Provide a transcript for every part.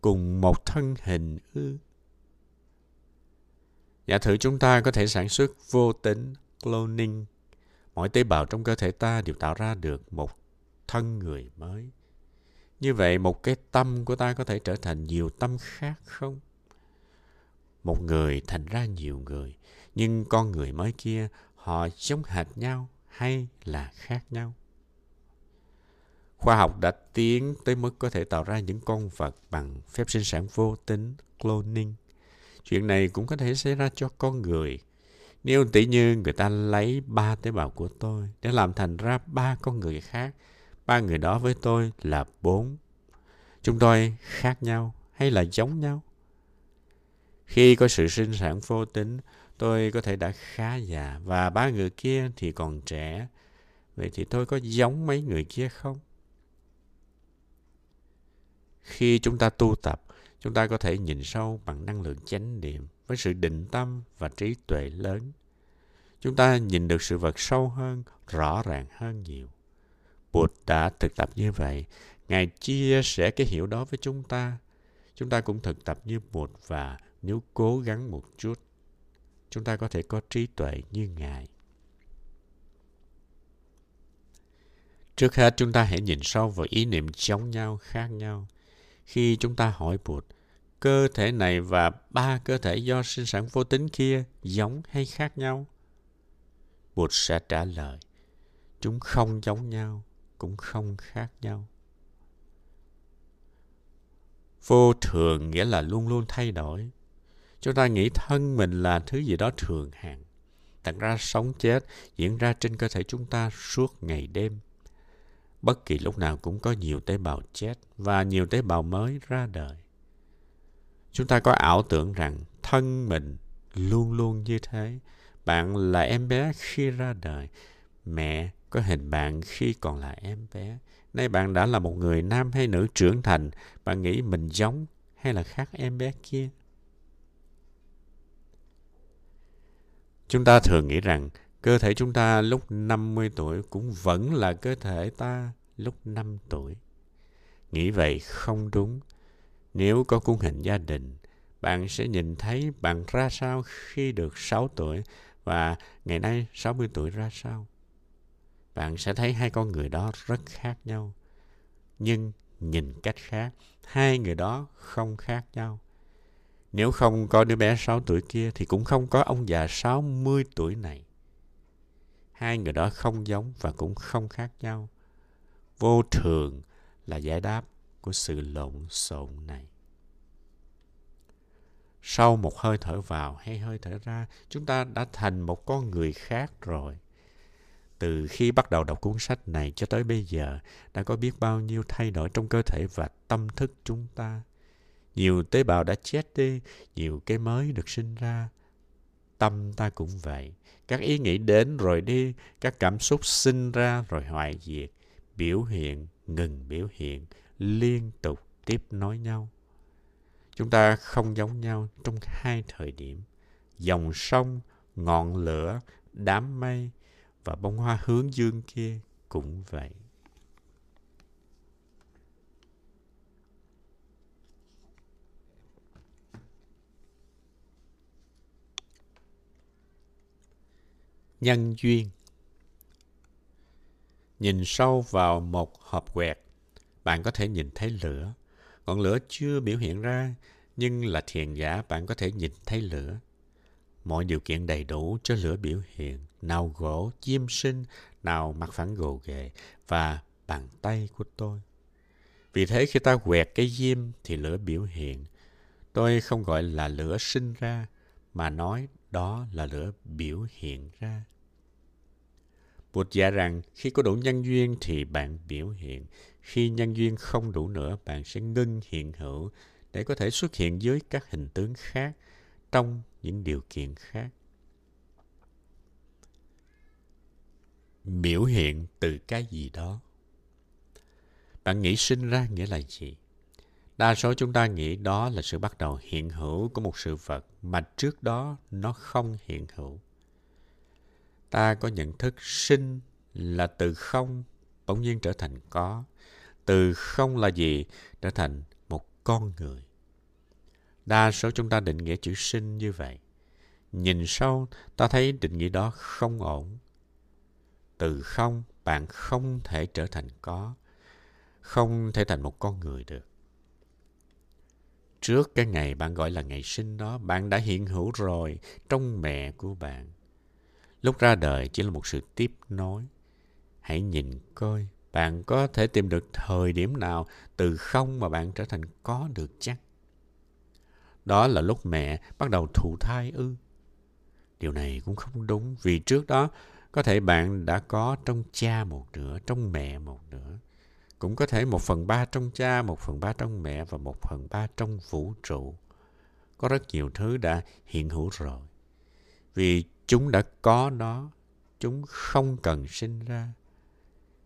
cùng một thân hình ư? Giả thử chúng ta có thể sản xuất vô tính cloning. Mỗi tế bào trong cơ thể ta đều tạo ra được một thân người mới. Như vậy một cái tâm của ta có thể trở thành nhiều tâm khác không? Một người thành ra nhiều người, nhưng con người mới kia họ giống hệt nhau hay là khác nhau? Khoa học đã tiến tới mức có thể tạo ra những con vật bằng phép sinh sản vô tính, cloning. Chuyện này cũng có thể xảy ra cho con người. Nếu tỷ như người ta lấy ba tế bào của tôi để làm thành ra ba con người khác, ba người đó với tôi là bốn. Chúng tôi khác nhau hay là giống nhau? Khi có sự sinh sản vô tính, tôi có thể đã khá già và ba người kia thì còn trẻ. Vậy thì tôi có giống mấy người kia không? Khi chúng ta tu tập, chúng ta có thể nhìn sâu bằng năng lượng chánh niệm với sự định tâm và trí tuệ lớn. Chúng ta nhìn được sự vật sâu hơn, rõ ràng hơn nhiều. Bụt đã thực tập như vậy. Ngài chia sẻ cái hiểu đó với chúng ta. Chúng ta cũng thực tập như Bụt và nếu cố gắng một chút, chúng ta có thể có trí tuệ như Ngài. Trước hết chúng ta hãy nhìn sâu vào ý niệm giống nhau, khác nhau. Khi chúng ta hỏi Bụt, cơ thể này và ba cơ thể do sinh sản vô tính kia giống hay khác nhau? Bụt sẽ trả lời, chúng không giống nhau, cũng không khác nhau. Vô thường nghĩa là luôn luôn thay đổi. Chúng ta nghĩ thân mình là thứ gì đó thường hạn. Thật ra sống chết diễn ra trên cơ thể chúng ta suốt ngày đêm. Bất kỳ lúc nào cũng có nhiều tế bào chết và nhiều tế bào mới ra đời. Chúng ta có ảo tưởng rằng thân mình luôn luôn như thế. Bạn là em bé khi ra đời. Mẹ có hình bạn khi còn là em bé. Nay bạn đã là một người nam hay nữ trưởng thành. Bạn nghĩ mình giống hay là khác em bé kia? Chúng ta thường nghĩ rằng cơ thể chúng ta lúc 50 tuổi cũng vẫn là cơ thể ta lúc 5 tuổi. Nghĩ vậy không đúng. Nếu có cuốn hình gia đình, bạn sẽ nhìn thấy bạn ra sao khi được 6 tuổi và ngày nay 60 tuổi ra sao. Bạn sẽ thấy hai con người đó rất khác nhau. Nhưng nhìn cách khác, hai người đó không khác nhau. Nếu không có đứa bé 6 tuổi kia thì cũng không có ông già 60 tuổi này. Hai người đó không giống và cũng không khác nhau. Vô thường là giải đáp của sự lộn xộn này. Sau một hơi thở vào hay hơi thở ra, chúng ta đã thành một con người khác rồi. Từ khi bắt đầu đọc cuốn sách này cho tới bây giờ, đã có biết bao nhiêu thay đổi trong cơ thể và tâm thức chúng ta nhiều tế bào đã chết đi, nhiều cái mới được sinh ra. Tâm ta cũng vậy. Các ý nghĩ đến rồi đi, các cảm xúc sinh ra rồi hoại diệt, biểu hiện, ngừng biểu hiện, liên tục tiếp nối nhau. Chúng ta không giống nhau trong hai thời điểm. Dòng sông, ngọn lửa, đám mây và bông hoa hướng dương kia cũng vậy. Nhân duyên. Nhìn sâu vào một hộp quẹt, bạn có thể nhìn thấy lửa. Ngọn lửa chưa biểu hiện ra, nhưng là thiền giả, bạn có thể nhìn thấy lửa. Mọi điều kiện đầy đủ cho lửa biểu hiện. Nào gỗ, chim sinh, nào mặt phẳng gồ ghề và bàn tay của tôi. Vì thế khi ta quẹt cái diêm thì lửa biểu hiện. Tôi không gọi là lửa sinh ra, mà nói đó là lửa biểu hiện ra. Bụt dạy rằng khi có đủ nhân duyên thì bạn biểu hiện. Khi nhân duyên không đủ nữa, bạn sẽ ngưng hiện hữu để có thể xuất hiện dưới các hình tướng khác trong những điều kiện khác. Biểu hiện từ cái gì đó. Bạn nghĩ sinh ra nghĩa là gì? Đa số chúng ta nghĩ đó là sự bắt đầu hiện hữu của một sự vật mà trước đó nó không hiện hữu. Ta có nhận thức sinh là từ không bỗng nhiên trở thành có. Từ không là gì? Trở thành một con người. Đa số chúng ta định nghĩa chữ sinh như vậy. Nhìn sâu, ta thấy định nghĩa đó không ổn. Từ không, bạn không thể trở thành có. Không thể thành một con người được. Trước cái ngày bạn gọi là ngày sinh đó, bạn đã hiện hữu rồi trong mẹ của bạn. Lúc ra đời chỉ là một sự tiếp nối. Hãy nhìn coi, bạn có thể tìm được thời điểm nào từ không mà bạn trở thành có được chắc. Đó là lúc mẹ bắt đầu thụ thai ư. Điều này cũng không đúng vì trước đó có thể bạn đã có trong cha một nửa, trong mẹ một nửa. Cũng có thể một phần ba trong cha, một phần ba trong mẹ và một phần ba trong vũ trụ. Có rất nhiều thứ đã hiện hữu rồi. Vì chúng đã có đó, chúng không cần sinh ra.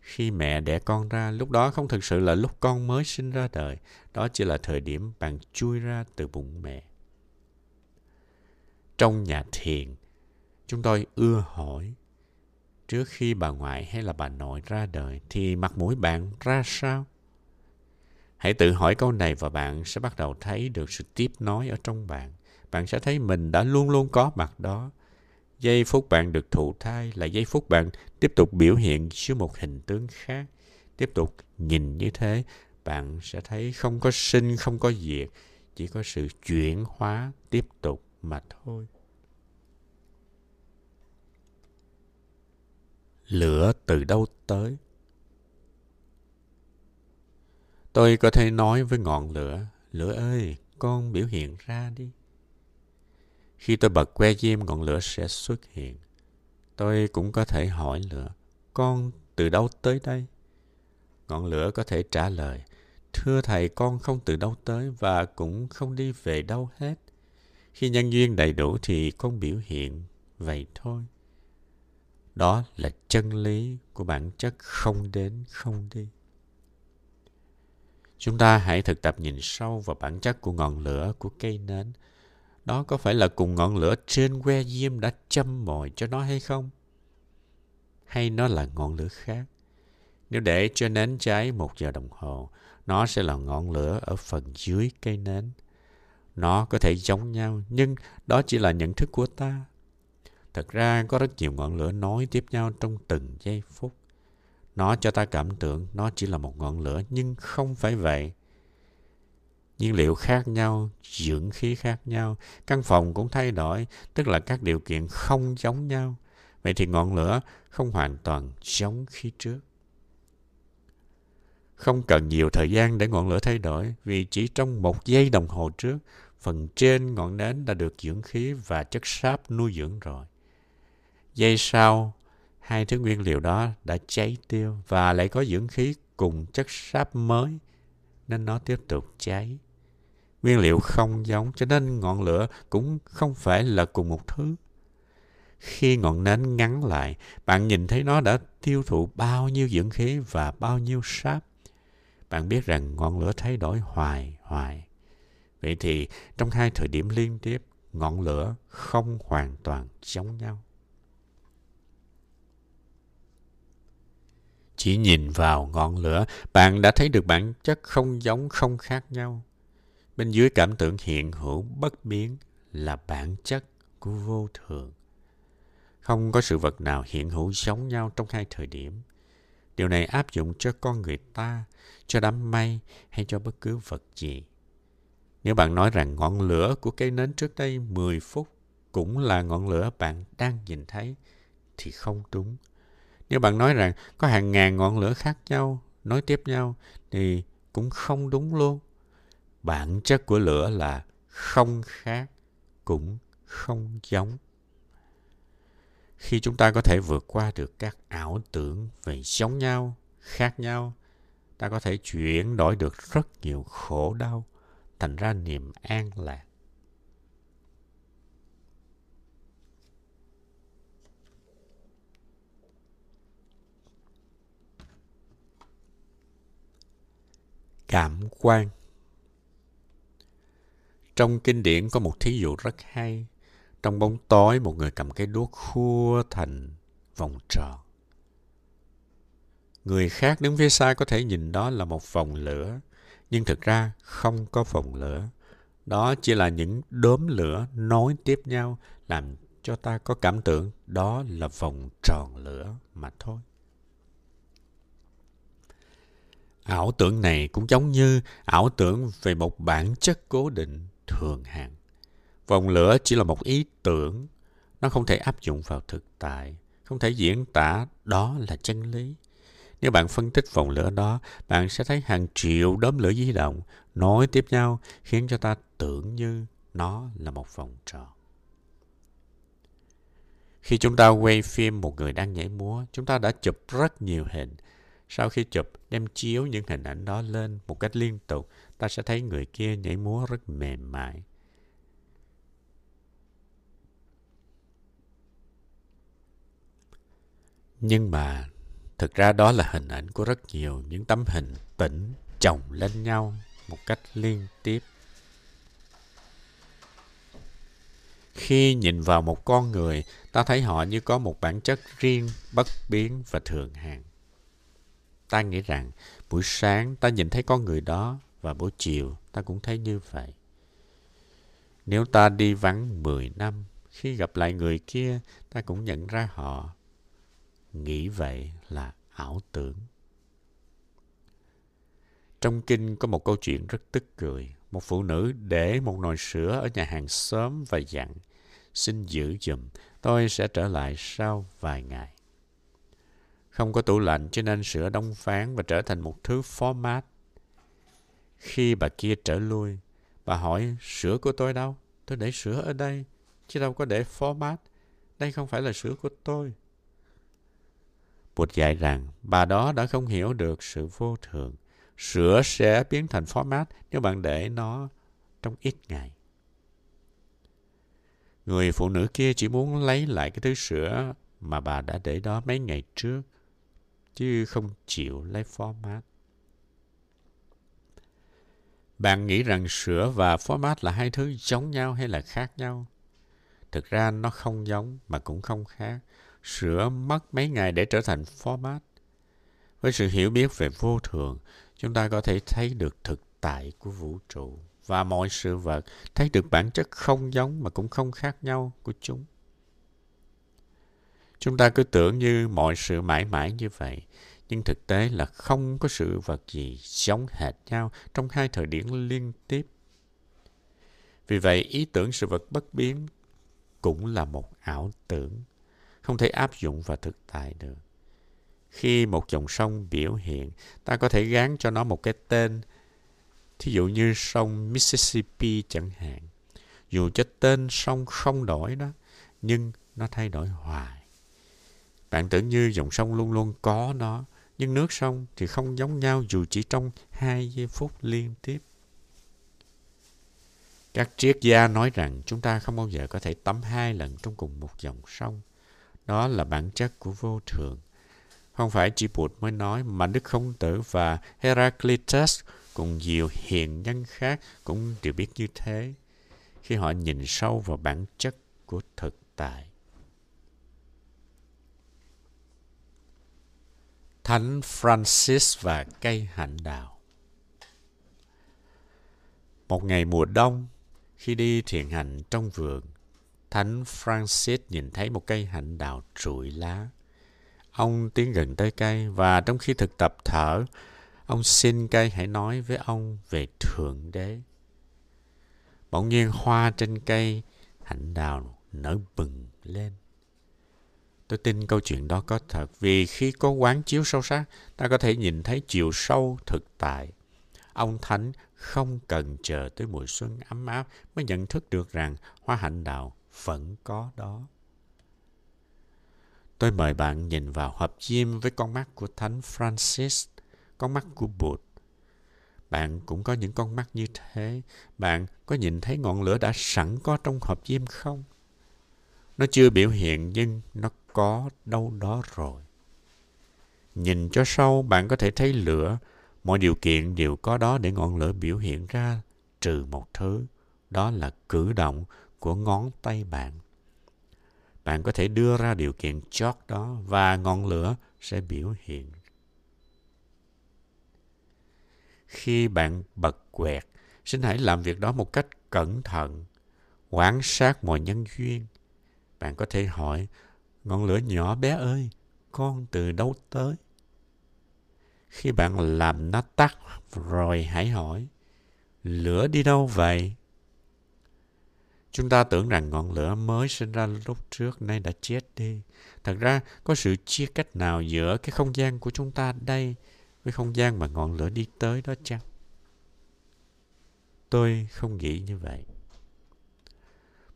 Khi mẹ đẻ con ra, lúc đó không thực sự là lúc con mới sinh ra đời. Đó chỉ là thời điểm bạn chui ra từ bụng mẹ. Trong nhà thiền, chúng tôi ưa hỏi trước khi bà ngoại hay là bà nội ra đời thì mặt mũi bạn ra sao? Hãy tự hỏi câu này và bạn sẽ bắt đầu thấy được sự tiếp nối ở trong bạn. Bạn sẽ thấy mình đã luôn luôn có mặt đó. Giây phút bạn được thụ thai là giây phút bạn tiếp tục biểu hiện dưới một hình tướng khác. Tiếp tục nhìn như thế, bạn sẽ thấy không có sinh, không có diệt, chỉ có sự chuyển hóa tiếp tục mà thôi. Lửa từ đâu tới? Tôi có thể nói với ngọn lửa lửa ơi, con biểu hiện ra đi. Khi tôi bật que diêm, ngọn lửa sẽ xuất hiện. Tôi cũng có thể hỏi lửa, con từ đâu tới đây? Ngọn lửa có thể trả lời, thưa thầy, con không từ đâu tới và cũng không đi về đâu hết. Khi nhân duyên đầy đủ thì con biểu hiện vậy thôi đó là chân lý của bản chất không đến, không đi. Chúng ta hãy thực tập nhìn sâu vào bản chất của ngọn lửa của cây nến. Đó có phải là cùng ngọn lửa trên que diêm đã châm mồi cho nó hay không? Hay nó là ngọn lửa khác? Nếu để cho nến cháy một giờ đồng hồ, nó sẽ là ngọn lửa ở phần dưới cây nến. Nó có thể giống nhau, nhưng đó chỉ là nhận thức của ta. Thật ra có rất nhiều ngọn lửa nối tiếp nhau trong từng giây phút. Nó cho ta cảm tưởng nó chỉ là một ngọn lửa nhưng không phải vậy. Nhiên liệu khác nhau, dưỡng khí khác nhau, căn phòng cũng thay đổi, tức là các điều kiện không giống nhau. Vậy thì ngọn lửa không hoàn toàn giống khi trước. Không cần nhiều thời gian để ngọn lửa thay đổi vì chỉ trong một giây đồng hồ trước, phần trên ngọn nến đã được dưỡng khí và chất sáp nuôi dưỡng rồi. Giây sau, hai thứ nguyên liệu đó đã cháy tiêu và lại có dưỡng khí cùng chất sáp mới nên nó tiếp tục cháy. Nguyên liệu không giống cho nên ngọn lửa cũng không phải là cùng một thứ. Khi ngọn nến ngắn lại, bạn nhìn thấy nó đã tiêu thụ bao nhiêu dưỡng khí và bao nhiêu sáp. Bạn biết rằng ngọn lửa thay đổi hoài hoài. Vậy thì trong hai thời điểm liên tiếp, ngọn lửa không hoàn toàn giống nhau. Chỉ nhìn vào ngọn lửa, bạn đã thấy được bản chất không giống không khác nhau. Bên dưới cảm tưởng hiện hữu bất biến là bản chất của vô thường. Không có sự vật nào hiện hữu giống nhau trong hai thời điểm. Điều này áp dụng cho con người ta, cho đám mây hay cho bất cứ vật gì. Nếu bạn nói rằng ngọn lửa của cây nến trước đây 10 phút cũng là ngọn lửa bạn đang nhìn thấy, thì không đúng. Nếu bạn nói rằng có hàng ngàn ngọn lửa khác nhau, nối tiếp nhau, thì cũng không đúng luôn. Bản chất của lửa là không khác, cũng không giống. Khi chúng ta có thể vượt qua được các ảo tưởng về giống nhau, khác nhau, ta có thể chuyển đổi được rất nhiều khổ đau thành ra niềm an lạc. Cảm quan Trong kinh điển có một thí dụ rất hay. Trong bóng tối, một người cầm cái đuốc khua thành vòng tròn. Người khác đứng phía xa có thể nhìn đó là một vòng lửa, nhưng thực ra không có vòng lửa. Đó chỉ là những đốm lửa nối tiếp nhau làm cho ta có cảm tưởng đó là vòng tròn lửa mà thôi. Ảo tưởng này cũng giống như ảo tưởng về một bản chất cố định thường hạn. Vòng lửa chỉ là một ý tưởng, nó không thể áp dụng vào thực tại, không thể diễn tả đó là chân lý. Nếu bạn phân tích vòng lửa đó, bạn sẽ thấy hàng triệu đốm lửa di động nối tiếp nhau khiến cho ta tưởng như nó là một vòng tròn. Khi chúng ta quay phim một người đang nhảy múa, chúng ta đã chụp rất nhiều hình. Sau khi chụp, đem chiếu những hình ảnh đó lên một cách liên tục, ta sẽ thấy người kia nhảy múa rất mềm mại. Nhưng mà thực ra đó là hình ảnh của rất nhiều những tấm hình tĩnh chồng lên nhau một cách liên tiếp. Khi nhìn vào một con người, ta thấy họ như có một bản chất riêng, bất biến và thường hàng Ta nghĩ rằng buổi sáng ta nhìn thấy con người đó và buổi chiều ta cũng thấy như vậy. Nếu ta đi vắng 10 năm, khi gặp lại người kia, ta cũng nhận ra họ. Nghĩ vậy là ảo tưởng. Trong kinh có một câu chuyện rất tức cười. Một phụ nữ để một nồi sữa ở nhà hàng xóm và dặn, xin giữ giùm, tôi sẽ trở lại sau vài ngày. Không có tủ lạnh cho nên sữa đông phán và trở thành một thứ format. Khi bà kia trở lui, bà hỏi sữa của tôi đâu? Tôi để sữa ở đây, chứ đâu có để format. Đây không phải là sữa của tôi. Bụt dạy rằng bà đó đã không hiểu được sự vô thường. Sữa sẽ biến thành format nếu bạn để nó trong ít ngày. Người phụ nữ kia chỉ muốn lấy lại cái thứ sữa mà bà đã để đó mấy ngày trước, chứ không chịu lấy format. Bạn nghĩ rằng sữa và format là hai thứ giống nhau hay là khác nhau? Thực ra nó không giống mà cũng không khác. Sữa mất mấy ngày để trở thành format. Với sự hiểu biết về vô thường, chúng ta có thể thấy được thực tại của vũ trụ và mọi sự vật, thấy được bản chất không giống mà cũng không khác nhau của chúng. Chúng ta cứ tưởng như mọi sự mãi mãi như vậy, nhưng thực tế là không có sự vật gì giống hệt nhau trong hai thời điểm liên tiếp. Vì vậy, ý tưởng sự vật bất biến cũng là một ảo tưởng, không thể áp dụng vào thực tại được. Khi một dòng sông biểu hiện, ta có thể gán cho nó một cái tên, thí dụ như sông Mississippi chẳng hạn. Dù cho tên sông không đổi đó, nhưng nó thay đổi hoài. Bạn tưởng như dòng sông luôn luôn có nó, nhưng nước sông thì không giống nhau dù chỉ trong hai giây phút liên tiếp. Các triết gia nói rằng chúng ta không bao giờ có thể tắm hai lần trong cùng một dòng sông. Đó là bản chất của vô thường. Không phải chỉ Bụt mới nói, mà Đức Không Tử và Heraclitus cùng nhiều hiền nhân khác cũng đều biết như thế khi họ nhìn sâu vào bản chất của thực tại. Thánh Francis và cây hạnh đào Một ngày mùa đông, khi đi thiền hành trong vườn, Thánh Francis nhìn thấy một cây hạnh đào trụi lá. Ông tiến gần tới cây và trong khi thực tập thở, ông xin cây hãy nói với ông về Thượng Đế. Bỗng nhiên hoa trên cây hạnh đào nở bừng lên. Tôi tin câu chuyện đó có thật vì khi có quán chiếu sâu sắc, ta có thể nhìn thấy chiều sâu thực tại. Ông Thánh không cần chờ tới mùa xuân ấm áp mới nhận thức được rằng hoa hạnh đạo vẫn có đó. Tôi mời bạn nhìn vào hợp diêm với con mắt của Thánh Francis, con mắt của Bụt. Bạn cũng có những con mắt như thế. Bạn có nhìn thấy ngọn lửa đã sẵn có trong hộp diêm không? Nó chưa biểu hiện nhưng nó có đâu đó rồi. Nhìn cho sâu, bạn có thể thấy lửa. Mọi điều kiện đều có đó để ngọn lửa biểu hiện ra trừ một thứ. Đó là cử động của ngón tay bạn. Bạn có thể đưa ra điều kiện chót đó và ngọn lửa sẽ biểu hiện. Khi bạn bật quẹt, xin hãy làm việc đó một cách cẩn thận, quan sát mọi nhân duyên. Bạn có thể hỏi, ngọn lửa nhỏ bé ơi, con từ đâu tới? Khi bạn làm nó tắt rồi hãy hỏi, lửa đi đâu vậy? Chúng ta tưởng rằng ngọn lửa mới sinh ra lúc trước nay đã chết đi. Thật ra, có sự chia cách nào giữa cái không gian của chúng ta đây với không gian mà ngọn lửa đi tới đó chăng? Tôi không nghĩ như vậy.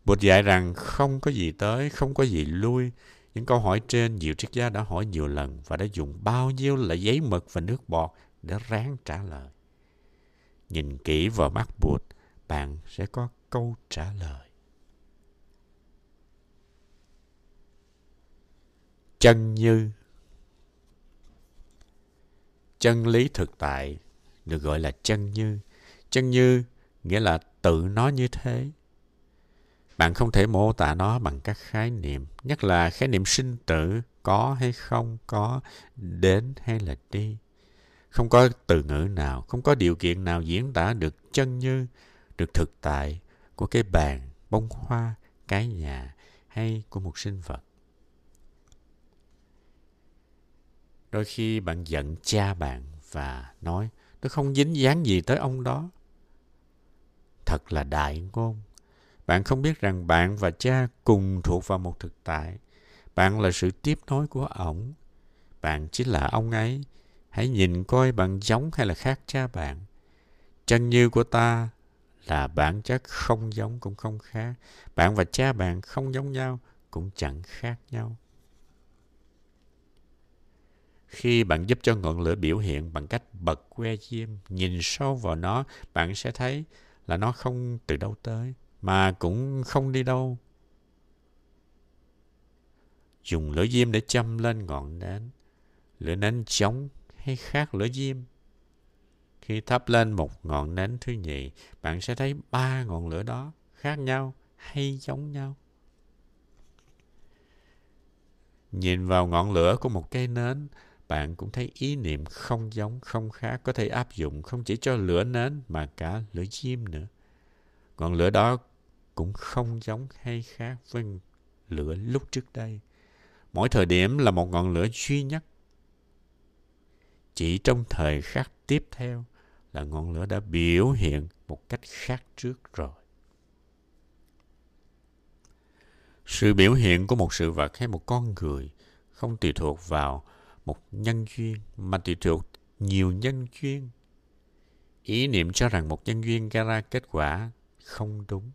Bụt dạy rằng không có gì tới, không có gì lui. Những câu hỏi trên nhiều triết gia đã hỏi nhiều lần và đã dùng bao nhiêu là giấy mực và nước bọt để ráng trả lời. Nhìn kỹ vào mắt Bụt, bạn sẽ có câu trả lời. chân như chân lý thực tại được gọi là chân như chân như nghĩa là tự nó như thế bạn không thể mô tả nó bằng các khái niệm, nhất là khái niệm sinh tử có hay không có, đến hay là đi. Không có từ ngữ nào, không có điều kiện nào diễn tả được chân như, được thực tại của cái bàn, bông hoa, cái nhà hay của một sinh vật. Đôi khi bạn giận cha bạn và nói, tôi không dính dáng gì tới ông đó. Thật là đại ngôn bạn không biết rằng bạn và cha cùng thuộc vào một thực tại. Bạn là sự tiếp nối của ổng. Bạn chính là ông ấy. Hãy nhìn coi bạn giống hay là khác cha bạn. Chân như của ta là bản chất không giống cũng không khác. Bạn và cha bạn không giống nhau cũng chẳng khác nhau. Khi bạn giúp cho ngọn lửa biểu hiện bằng cách bật que diêm, nhìn sâu vào nó, bạn sẽ thấy là nó không từ đâu tới, mà cũng không đi đâu. Dùng lửa diêm để châm lên ngọn nến. Lửa nến chống hay khác lửa diêm? Khi thắp lên một ngọn nến thứ nhì, bạn sẽ thấy ba ngọn lửa đó khác nhau hay giống nhau. Nhìn vào ngọn lửa của một cây nến, bạn cũng thấy ý niệm không giống, không khác có thể áp dụng không chỉ cho lửa nến mà cả lửa diêm nữa. Ngọn lửa đó cũng không giống hay khác với vâng lửa lúc trước đây. Mỗi thời điểm là một ngọn lửa duy nhất. Chỉ trong thời khắc tiếp theo là ngọn lửa đã biểu hiện một cách khác trước rồi. Sự biểu hiện của một sự vật hay một con người không tùy thuộc vào một nhân duyên, mà tùy thuộc nhiều nhân duyên. Ý niệm cho rằng một nhân duyên gây ra kết quả không đúng.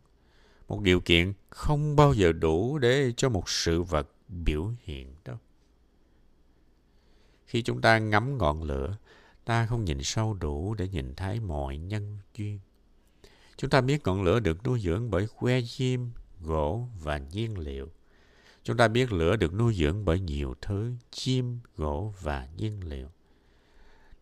Một điều kiện không bao giờ đủ để cho một sự vật biểu hiện đâu. Khi chúng ta ngắm ngọn lửa, ta không nhìn sâu đủ để nhìn thấy mọi nhân duyên. Chúng ta biết ngọn lửa được nuôi dưỡng bởi que diêm, gỗ và nhiên liệu. Chúng ta biết lửa được nuôi dưỡng bởi nhiều thứ, chim, gỗ và nhiên liệu.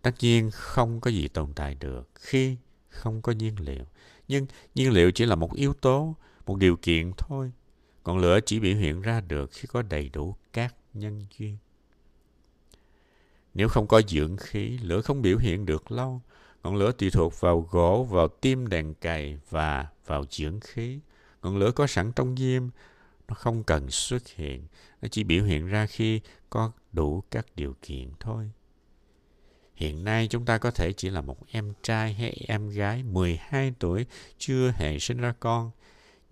Tất nhiên không có gì tồn tại được khi không có nhiên liệu. Nhưng nhiên liệu chỉ là một yếu tố, một điều kiện thôi. Còn lửa chỉ biểu hiện ra được khi có đầy đủ các nhân duyên. Nếu không có dưỡng khí, lửa không biểu hiện được lâu. Ngọn lửa tùy thuộc vào gỗ, vào tim đèn cày và vào dưỡng khí. Ngọn lửa có sẵn trong diêm, nó không cần xuất hiện nó chỉ biểu hiện ra khi có đủ các điều kiện thôi hiện nay chúng ta có thể chỉ là một em trai hay em gái 12 tuổi chưa hề sinh ra con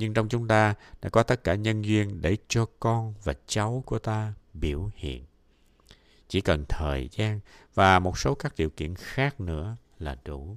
nhưng trong chúng ta đã có tất cả nhân duyên để cho con và cháu của ta biểu hiện. Chỉ cần thời gian và một số các điều kiện khác nữa là đủ.